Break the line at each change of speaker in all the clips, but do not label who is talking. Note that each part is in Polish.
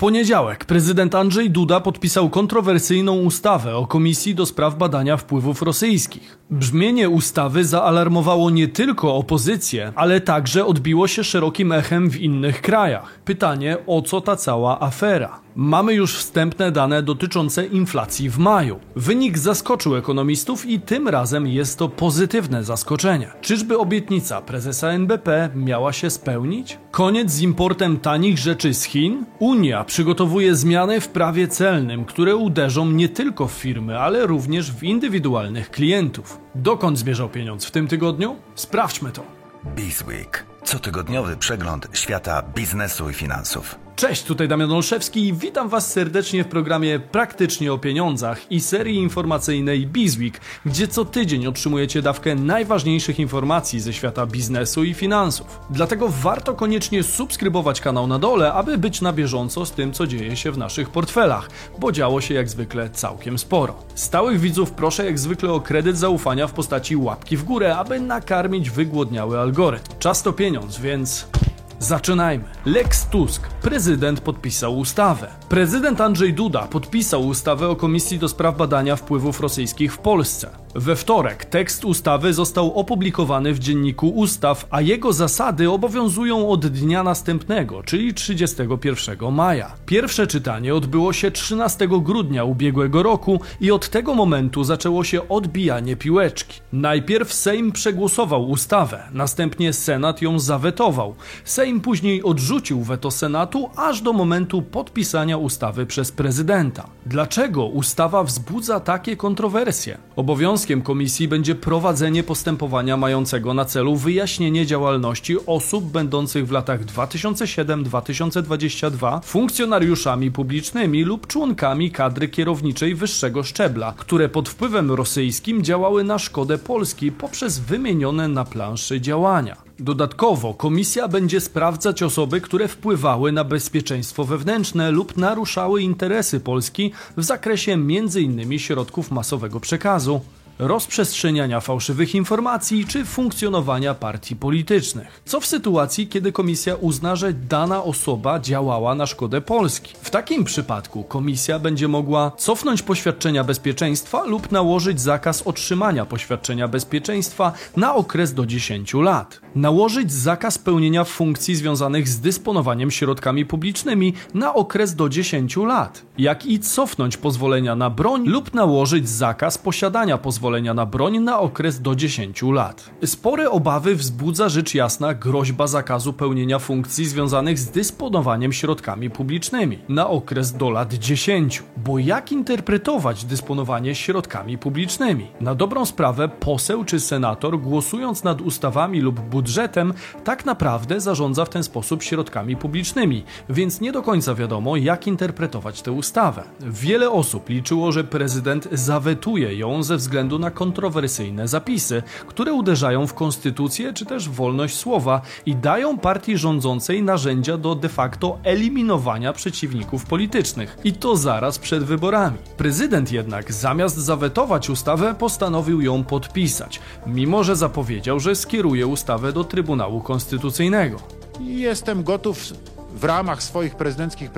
poniedziałek prezydent Andrzej Duda podpisał kontrowersyjną ustawę o Komisji do Spraw Badania Wpływów Rosyjskich. Brzmienie ustawy zaalarmowało nie tylko opozycję, ale także odbiło się szerokim echem w innych krajach. Pytanie, o co ta cała afera? Mamy już wstępne dane dotyczące inflacji w maju. Wynik zaskoczył ekonomistów i tym razem jest to pozytywne zaskoczenie. Czyżby obietnica prezesa NBP miała się spełnić? Koniec z importem tanich rzeczy z Chin? Unia przygotowuje zmiany w prawie celnym, które uderzą nie tylko w firmy, ale również w indywidualnych klientów. Dokąd zmierzał pieniądz w tym tygodniu? Sprawdźmy to.
Bizweek. Cotygodniowy przegląd świata biznesu i finansów.
Cześć, tutaj Damian Olszewski i witam Was serdecznie w programie Praktycznie o Pieniądzach i serii informacyjnej Bizweek, gdzie co tydzień otrzymujecie dawkę najważniejszych informacji ze świata biznesu i finansów. Dlatego warto koniecznie subskrybować kanał na dole, aby być na bieżąco z tym, co dzieje się w naszych portfelach, bo działo się jak zwykle całkiem sporo. Stałych widzów proszę jak zwykle o kredyt zaufania w postaci łapki w górę, aby nakarmić wygłodniały algorytm. Czas to pieniądz, więc Zaczynajmy. Lex Tusk. Prezydent podpisał ustawę. Prezydent Andrzej Duda podpisał ustawę o Komisji do Spraw Badania Wpływów Rosyjskich w Polsce. We wtorek tekst ustawy został opublikowany w Dzienniku Ustaw, a jego zasady obowiązują od dnia następnego, czyli 31 maja. Pierwsze czytanie odbyło się 13 grudnia ubiegłego roku i od tego momentu zaczęło się odbijanie piłeczki. Najpierw Sejm przegłosował ustawę, następnie Senat ją zawetował. Sejm później odrzucił weto Senatu aż do momentu podpisania ustawy przez prezydenta. Dlaczego ustawa wzbudza takie kontrowersje? Obowiązkiem komisji będzie prowadzenie postępowania mającego na celu wyjaśnienie działalności osób będących w latach 2007-2022 funkcjonariuszami publicznymi lub członkami kadry kierowniczej wyższego szczebla, które pod wpływem rosyjskim działały na szkodę Polski poprzez wymienione na planszy działania. Dodatkowo komisja będzie sprawdzać osoby, które wpływały na bezpieczeństwo wewnętrzne lub naruszały interesy Polski w zakresie m.in. środków masowego przekazu rozprzestrzeniania fałszywych informacji czy funkcjonowania partii politycznych. Co w sytuacji, kiedy komisja uzna, że dana osoba działała na szkodę Polski? W takim przypadku komisja będzie mogła cofnąć poświadczenia bezpieczeństwa lub nałożyć zakaz otrzymania poświadczenia bezpieczeństwa na okres do 10 lat. Nałożyć zakaz pełnienia funkcji związanych z dysponowaniem środkami publicznymi na okres do 10 lat, jak i cofnąć pozwolenia na broń lub nałożyć zakaz posiadania pozwolenia na broń na okres do 10 lat. Spore obawy wzbudza rzecz jasna groźba zakazu pełnienia funkcji związanych z dysponowaniem środkami publicznymi na okres do lat 10. Bo jak interpretować dysponowanie środkami publicznymi? Na dobrą sprawę poseł czy senator głosując nad ustawami lub budżetem tak naprawdę zarządza w ten sposób środkami publicznymi, więc nie do końca wiadomo jak interpretować tę ustawę. Wiele osób liczyło, że prezydent zawetuje ją ze względu na kontrowersyjne zapisy, które uderzają w konstytucję czy też wolność słowa i dają partii rządzącej narzędzia do de facto eliminowania przeciwników politycznych. I to zaraz przed wyborami. Prezydent jednak zamiast zawetować ustawę, postanowił ją podpisać, mimo że zapowiedział, że skieruje ustawę do Trybunału Konstytucyjnego.
Jestem gotów w ramach swoich prezydenckich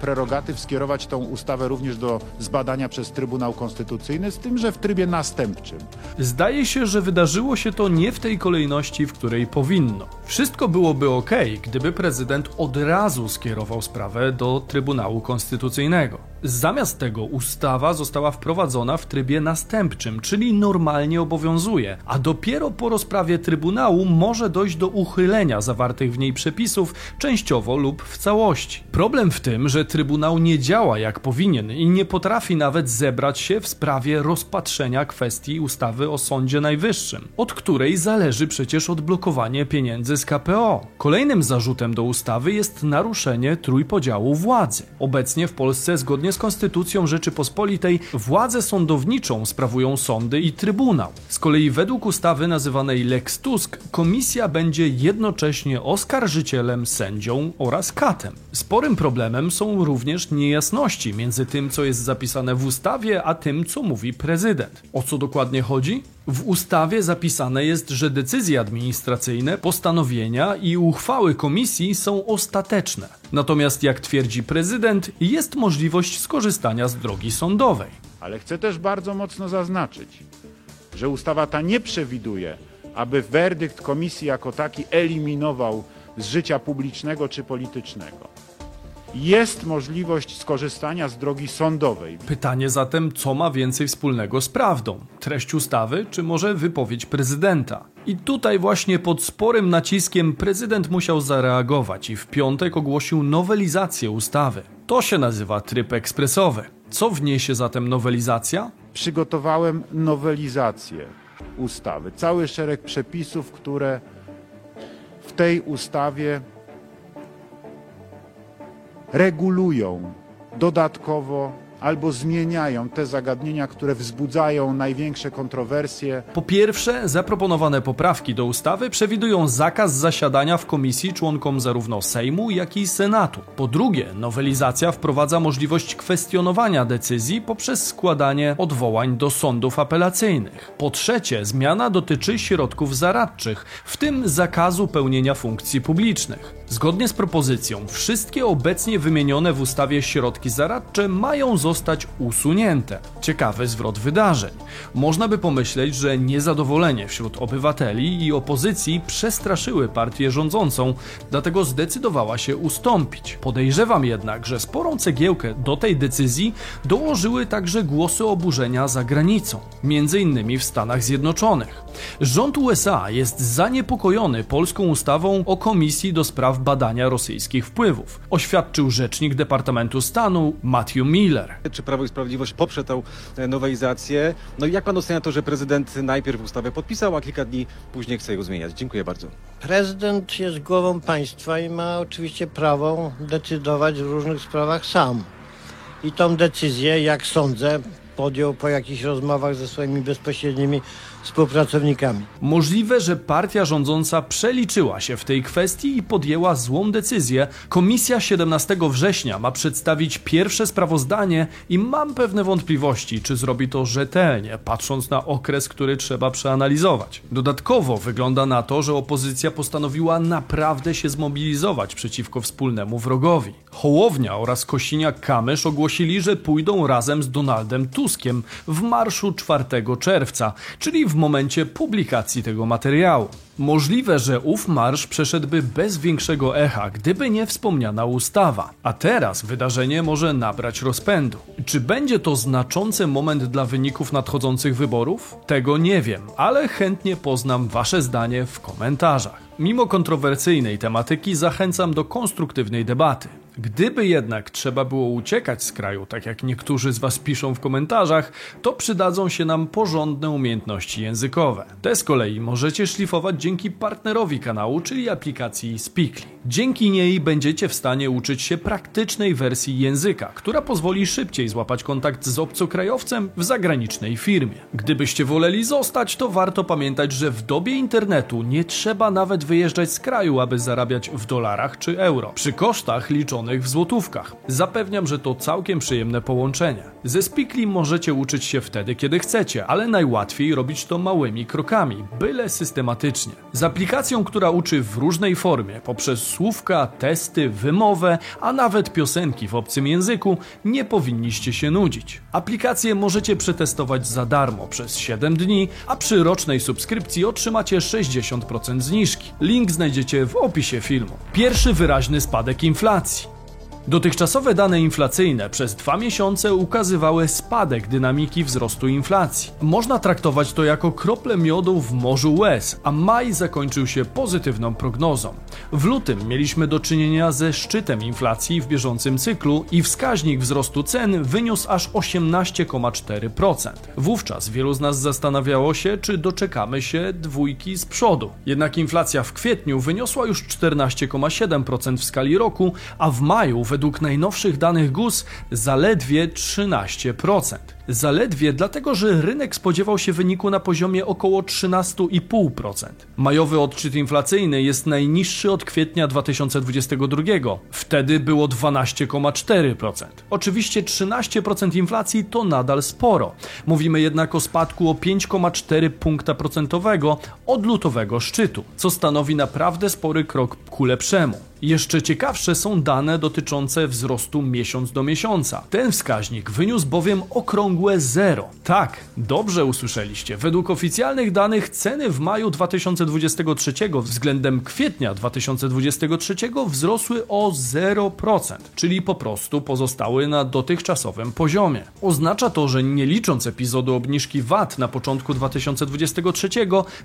prerogatyw skierować tą ustawę również do zbadania przez Trybunał Konstytucyjny, z tym, że w trybie następczym.
Zdaje się, że wydarzyło się to nie w tej kolejności, w której powinno. Wszystko byłoby ok, gdyby prezydent od razu skierował sprawę do Trybunału Konstytucyjnego. Zamiast tego ustawa została wprowadzona w trybie następczym, czyli normalnie obowiązuje, a dopiero po rozprawie Trybunału może dojść do uchylenia zawartych w niej przepisów częściowo lub w całości. Problem w tym, że Trybunał nie działa jak powinien i nie potrafi nawet zebrać się w sprawie rozpatrzenia kwestii ustawy o Sądzie Najwyższym, od której zależy przecież odblokowanie pieniędzy z KPO. Kolejnym zarzutem do ustawy jest naruszenie trójpodziału władzy. Obecnie w Polsce zgodnie Zgodnie z Konstytucją Rzeczypospolitej władzę sądowniczą sprawują sądy i Trybunał. Z kolei według ustawy nazywanej Lex Tusk komisja będzie jednocześnie oskarżycielem, sędzią oraz katem. Sporym problemem są również niejasności między tym, co jest zapisane w ustawie, a tym, co mówi prezydent. O co dokładnie chodzi? W ustawie zapisane jest, że decyzje administracyjne, postanowienia i uchwały komisji są ostateczne. Natomiast, jak twierdzi prezydent, jest możliwość skorzystania z drogi sądowej.
Ale chcę też bardzo mocno zaznaczyć, że ustawa ta nie przewiduje, aby werdykt komisji jako taki eliminował z życia publicznego czy politycznego. Jest możliwość skorzystania z drogi sądowej.
Pytanie zatem, co ma więcej wspólnego z prawdą? Treść ustawy, czy może wypowiedź prezydenta? I tutaj właśnie pod sporym naciskiem prezydent musiał zareagować i w piątek ogłosił nowelizację ustawy. To się nazywa tryb ekspresowy. Co wniesie zatem nowelizacja?
Przygotowałem nowelizację ustawy, cały szereg przepisów, które w tej ustawie regulują dodatkowo albo zmieniają te zagadnienia, które wzbudzają największe kontrowersje.
Po pierwsze, zaproponowane poprawki do ustawy przewidują zakaz zasiadania w komisji członkom zarówno Sejmu, jak i Senatu. Po drugie, nowelizacja wprowadza możliwość kwestionowania decyzji poprzez składanie odwołań do sądów apelacyjnych. Po trzecie, zmiana dotyczy środków zaradczych, w tym zakazu pełnienia funkcji publicznych. Zgodnie z propozycją, wszystkie obecnie wymienione w ustawie środki zaradcze mają zostać usunięte. Ciekawy zwrot wydarzeń. Można by pomyśleć, że niezadowolenie wśród obywateli i opozycji przestraszyły partię rządzącą, dlatego zdecydowała się ustąpić. Podejrzewam jednak, że sporą cegiełkę do tej decyzji dołożyły także głosy oburzenia za granicą, między innymi w Stanach Zjednoczonych. Rząd USA jest zaniepokojony polską ustawą o Komisji do Spraw Badania Rosyjskich Wpływów, oświadczył rzecznik Departamentu Stanu Matthew Miller.
Czy Prawo i Sprawiedliwość poprze tę e, nowelizację? No i jak pan ocenia to, że prezydent najpierw ustawę podpisał, a kilka dni później chce ją zmieniać? Dziękuję bardzo.
Prezydent jest głową państwa i ma oczywiście prawo decydować w różnych sprawach sam. I tą decyzję, jak sądzę, podjął po jakichś rozmowach ze swoimi bezpośrednimi współpracownikami.
Możliwe, że partia rządząca przeliczyła się w tej kwestii i podjęła złą decyzję. Komisja 17 września ma przedstawić pierwsze sprawozdanie i mam pewne wątpliwości, czy zrobi to rzetelnie, patrząc na okres, który trzeba przeanalizować. Dodatkowo wygląda na to, że opozycja postanowiła naprawdę się zmobilizować przeciwko wspólnemu wrogowi. Hołownia oraz Kosiniak-Kamysz ogłosili, że pójdą razem z Donaldem Tuskiem w marszu 4 czerwca, czyli w momencie publikacji tego materiału. Możliwe, że ów marsz przeszedłby bez większego echa, gdyby nie wspomniana ustawa. A teraz wydarzenie może nabrać rozpędu. Czy będzie to znaczący moment dla wyników nadchodzących wyborów? Tego nie wiem, ale chętnie poznam Wasze zdanie w komentarzach. Mimo kontrowersyjnej tematyki zachęcam do konstruktywnej debaty. Gdyby jednak trzeba było uciekać z kraju, tak jak niektórzy z Was piszą w komentarzach, to przydadzą się nam porządne umiejętności językowe. Te z kolei możecie szlifować dzięki partnerowi kanału, czyli aplikacji Speakly. Dzięki niej będziecie w stanie uczyć się praktycznej wersji języka, która pozwoli szybciej złapać kontakt z obcokrajowcem w zagranicznej firmie. Gdybyście woleli zostać, to warto pamiętać, że w dobie internetu nie trzeba nawet wyjeżdżać z kraju, aby zarabiać w dolarach czy euro, przy kosztach liczonych w złotówkach. Zapewniam, że to całkiem przyjemne połączenie. Ze Speakly możecie uczyć się wtedy, kiedy chcecie, ale najłatwiej robić to małymi krokami, byle systematycznie. Z aplikacją, która uczy w różnej formie, poprzez słówka, testy, wymowę, a nawet piosenki w obcym języku, nie powinniście się nudzić. Aplikację możecie przetestować za darmo przez 7 dni, a przy rocznej subskrypcji otrzymacie 60% zniżki. Link znajdziecie w opisie filmu. Pierwszy wyraźny spadek inflacji. Dotychczasowe dane inflacyjne przez dwa miesiące ukazywały spadek dynamiki wzrostu inflacji. Można traktować to jako krople miodu w morzu łez, a maj zakończył się pozytywną prognozą. W lutym mieliśmy do czynienia ze szczytem inflacji w bieżącym cyklu i wskaźnik wzrostu cen wyniósł aż 18,4%. Wówczas wielu z nas zastanawiało się, czy doczekamy się dwójki z przodu. Jednak inflacja w kwietniu wyniosła już 14,7% w skali roku, a w maju według najnowszych danych GUS zaledwie 13%. Zaledwie dlatego, że rynek spodziewał się wyniku na poziomie około 13,5%. Majowy odczyt inflacyjny jest najniższy od kwietnia 2022. Wtedy było 12,4%. Oczywiście 13% inflacji to nadal sporo. Mówimy jednak o spadku o 5,4 punkta procentowego od lutowego szczytu, co stanowi naprawdę spory krok ku lepszemu. Jeszcze ciekawsze są dane dotyczące wzrostu miesiąc do miesiąca. Ten wskaźnik wyniósł bowiem okrągłe zero. Tak, dobrze usłyszeliście. Według oficjalnych danych ceny w maju 2023 względem kwietnia 2023 wzrosły o 0%, czyli po prostu pozostały na dotychczasowym poziomie. Oznacza to, że nie licząc epizodu obniżki VAT na początku 2023,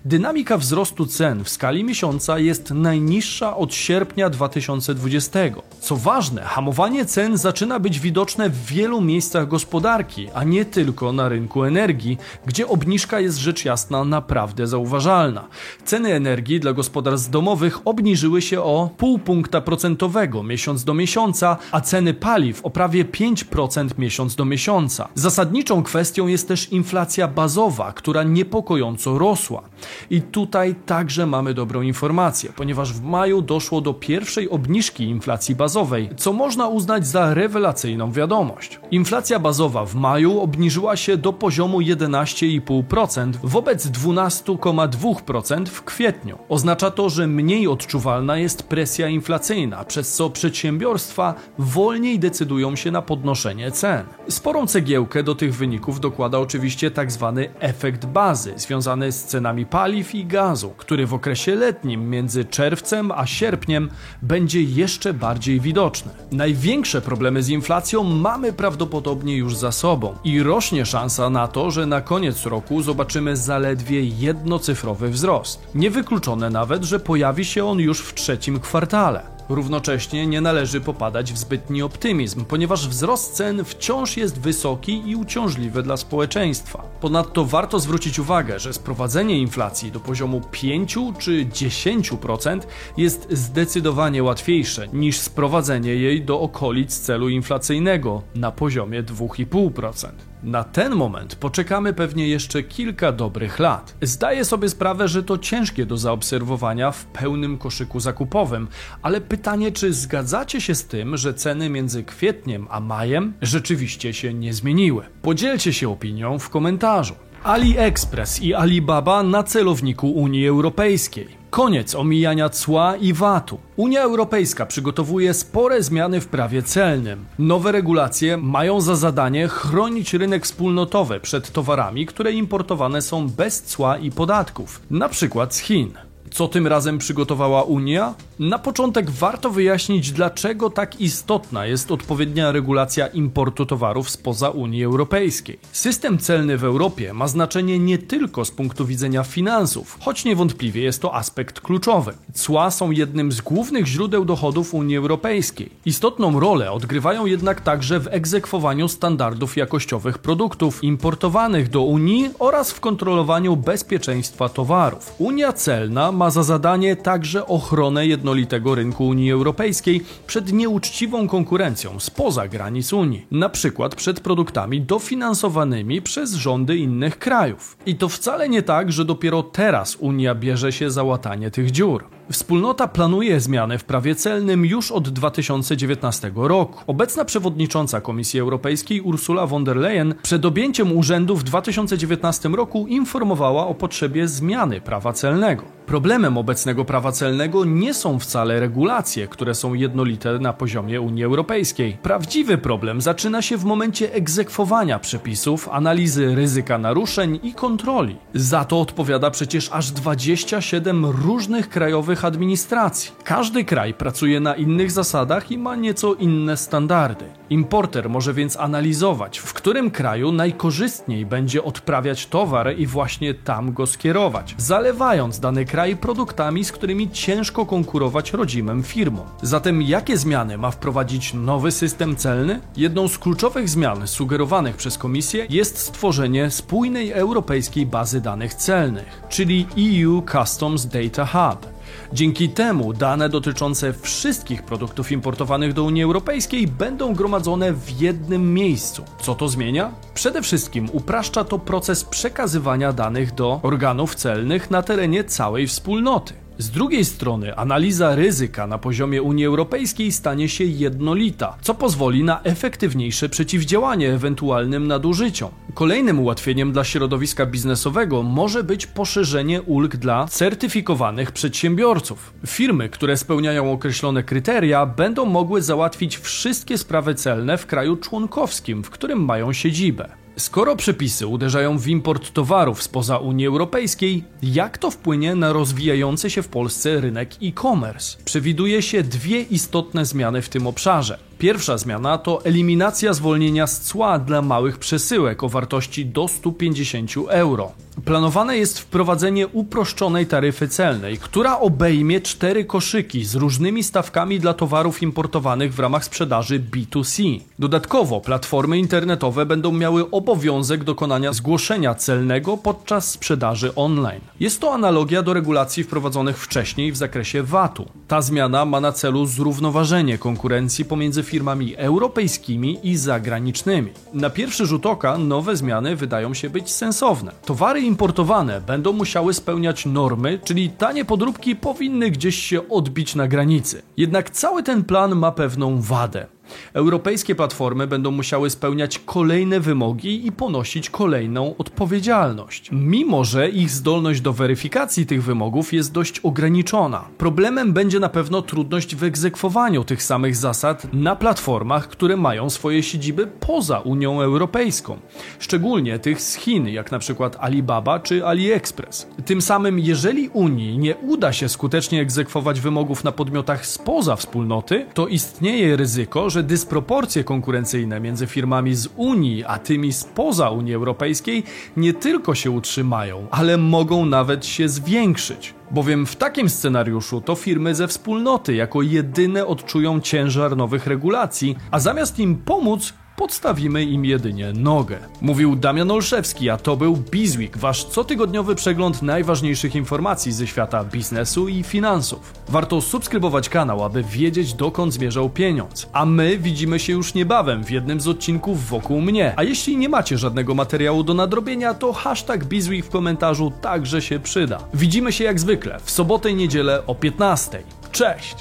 dynamika wzrostu cen w skali miesiąca jest najniższa od sierpnia 2023 2020. Co ważne, hamowanie cen zaczyna być widoczne w wielu miejscach gospodarki, a nie tylko na rynku energii, gdzie obniżka jest rzecz jasna naprawdę zauważalna. Ceny energii dla gospodarstw domowych obniżyły się o pół punkta procentowego miesiąc do miesiąca, a ceny paliw o prawie 5% miesiąc do miesiąca. Zasadniczą kwestią jest też inflacja bazowa, która niepokojąco rosła. I tutaj także mamy dobrą informację, ponieważ w maju doszło do pierwszej obniżki inflacji bazowej, co można uznać za rewelacyjną wiadomość. Inflacja bazowa w maju obniżyła się do poziomu 11,5% wobec 12,2% w kwietniu. Oznacza to, że mniej odczuwalna jest presja inflacyjna, przez co przedsiębiorstwa wolniej decydują się na podnoszenie cen. Sporą cegiełkę do tych wyników dokłada oczywiście tzw. Tak efekt bazy, związany z cenami paliw i gazu, który w okresie letnim między czerwcem a sierpniem będzie jeszcze bardziej widoczne. Największe problemy z inflacją mamy prawdopodobnie już za sobą i rośnie szansa na to, że na koniec roku zobaczymy zaledwie jednocyfrowy wzrost. Niewykluczone nawet, że pojawi się on już w trzecim kwartale. Równocześnie nie należy popadać w zbytni optymizm, ponieważ wzrost cen wciąż jest wysoki i uciążliwy dla społeczeństwa. Ponadto warto zwrócić uwagę, że sprowadzenie inflacji do poziomu 5 czy 10% jest zdecydowanie łatwiejsze niż sprowadzenie jej do okolic celu inflacyjnego na poziomie 2,5%. Na ten moment poczekamy pewnie jeszcze kilka dobrych lat. Zdaję sobie sprawę, że to ciężkie do zaobserwowania w pełnym koszyku zakupowym, ale pytanie, czy zgadzacie się z tym, że ceny między kwietniem a majem rzeczywiście się nie zmieniły? Podzielcie się opinią w komentarzu. AliExpress i Alibaba na celowniku Unii Europejskiej. Koniec omijania cła i VAT-u. Unia Europejska przygotowuje spore zmiany w prawie celnym. Nowe regulacje mają za zadanie chronić rynek wspólnotowy przed towarami, które importowane są bez cła i podatków, na przykład z Chin. Co tym razem przygotowała Unia? Na początek warto wyjaśnić, dlaczego tak istotna jest odpowiednia regulacja importu towarów spoza Unii Europejskiej. System celny w Europie ma znaczenie nie tylko z punktu widzenia finansów, choć niewątpliwie jest to aspekt kluczowy. Cła są jednym z głównych źródeł dochodów Unii Europejskiej. Istotną rolę odgrywają jednak także w egzekwowaniu standardów jakościowych produktów importowanych do Unii oraz w kontrolowaniu bezpieczeństwa towarów. Unia celna ma za zadanie także ochronę jednolitego rynku Unii Europejskiej przed nieuczciwą konkurencją spoza granic Unii, na przykład przed produktami dofinansowanymi przez rządy innych krajów. I to wcale nie tak, że dopiero teraz Unia bierze się za łatanie tych dziur. Wspólnota planuje zmiany w prawie celnym już od 2019 roku. Obecna przewodnicząca Komisji Europejskiej Ursula von der Leyen przed objęciem urzędu w 2019 roku informowała o potrzebie zmiany prawa celnego. Problemem obecnego prawa celnego nie są wcale regulacje, które są jednolite na poziomie Unii Europejskiej. Prawdziwy problem zaczyna się w momencie egzekwowania przepisów, analizy ryzyka naruszeń i kontroli. Za to odpowiada przecież aż 27 różnych krajowych nowych administracji. Każdy kraj pracuje na innych zasadach i ma nieco inne standardy. Importer może więc analizować, w którym kraju najkorzystniej będzie odprawiać towar i właśnie tam go skierować, zalewając dany kraj produktami, z którymi ciężko konkurować rodzimym firmom. Zatem jakie zmiany ma wprowadzić nowy system celny? Jedną z kluczowych zmian sugerowanych przez Komisję jest stworzenie spójnej europejskiej bazy danych celnych, czyli EU Customs Data Hub. Dzięki temu dane dotyczące wszystkich produktów importowanych do Unii Europejskiej będą gromadzone w jednym miejscu. Co to zmienia? Przede wszystkim upraszcza to proces przekazywania danych do organów celnych na terenie całej wspólnoty. Z drugiej strony, analiza ryzyka na poziomie Unii Europejskiej stanie się jednolita, co pozwoli na efektywniejsze przeciwdziałanie ewentualnym nadużyciom. Kolejnym ułatwieniem dla środowiska biznesowego może być poszerzenie ulg dla certyfikowanych przedsiębiorców. Firmy, które spełniają określone kryteria, będą mogły załatwić wszystkie sprawy celne w kraju członkowskim, w którym mają siedzibę. Skoro przepisy uderzają w import towarów spoza Unii Europejskiej, jak to wpłynie na rozwijający się w Polsce rynek e-commerce? Przewiduje się dwie istotne zmiany w tym obszarze. Pierwsza zmiana to eliminacja zwolnienia z cła dla małych przesyłek o wartości do 150 euro. Planowane jest wprowadzenie uproszczonej taryfy celnej, która obejmie cztery koszyki z różnymi stawkami dla towarów importowanych w ramach sprzedaży B2C. Dodatkowo platformy internetowe będą miały obowiązek dokonania zgłoszenia celnego podczas sprzedaży online. Jest to analogia do regulacji wprowadzonych wcześniej w zakresie VAT-u. Ta zmiana ma na celu zrównoważenie konkurencji pomiędzy firmami europejskimi i zagranicznymi. Na pierwszy rzut oka nowe zmiany wydają się być sensowne. Towary importowane będą musiały spełniać normy, czyli tanie podróbki powinny gdzieś się odbić na granicy. Jednak cały ten plan ma pewną wadę. Europejskie platformy będą musiały spełniać kolejne wymogi i ponosić kolejną odpowiedzialność. Mimo, że ich zdolność do weryfikacji tych wymogów jest dość ograniczona. Problemem będzie na pewno trudność w egzekwowaniu tych samych zasad na platformach, które mają swoje siedziby poza Unią Europejską. Szczególnie tych z Chin, jak na przykład Alibaba czy AliExpress. Tym samym, jeżeli Unii nie uda się skutecznie egzekwować wymogów na podmiotach spoza wspólnoty, to istnieje ryzyko, że dysproporcje konkurencyjne między firmami z Unii a tymi spoza Unii Europejskiej nie tylko się utrzymają, ale mogą nawet się zwiększyć. Bowiem w takim scenariuszu to firmy ze wspólnoty jako jedyne odczują ciężar nowych regulacji, a zamiast im pomóc, podstawimy im jedynie nogę. Mówił Damian Olszewski, a to był Bizweek, wasz cotygodniowy przegląd najważniejszych informacji ze świata biznesu i finansów. Warto subskrybować kanał, aby wiedzieć dokąd zmierzał pieniądz. A my widzimy się już niebawem w jednym z odcinków wokół mnie. A jeśli nie macie żadnego materiału do nadrobienia, to hashtag Bizweek w komentarzu także się przyda. Widzimy się jak zwykle w sobotę i niedzielę o 15. Cześć!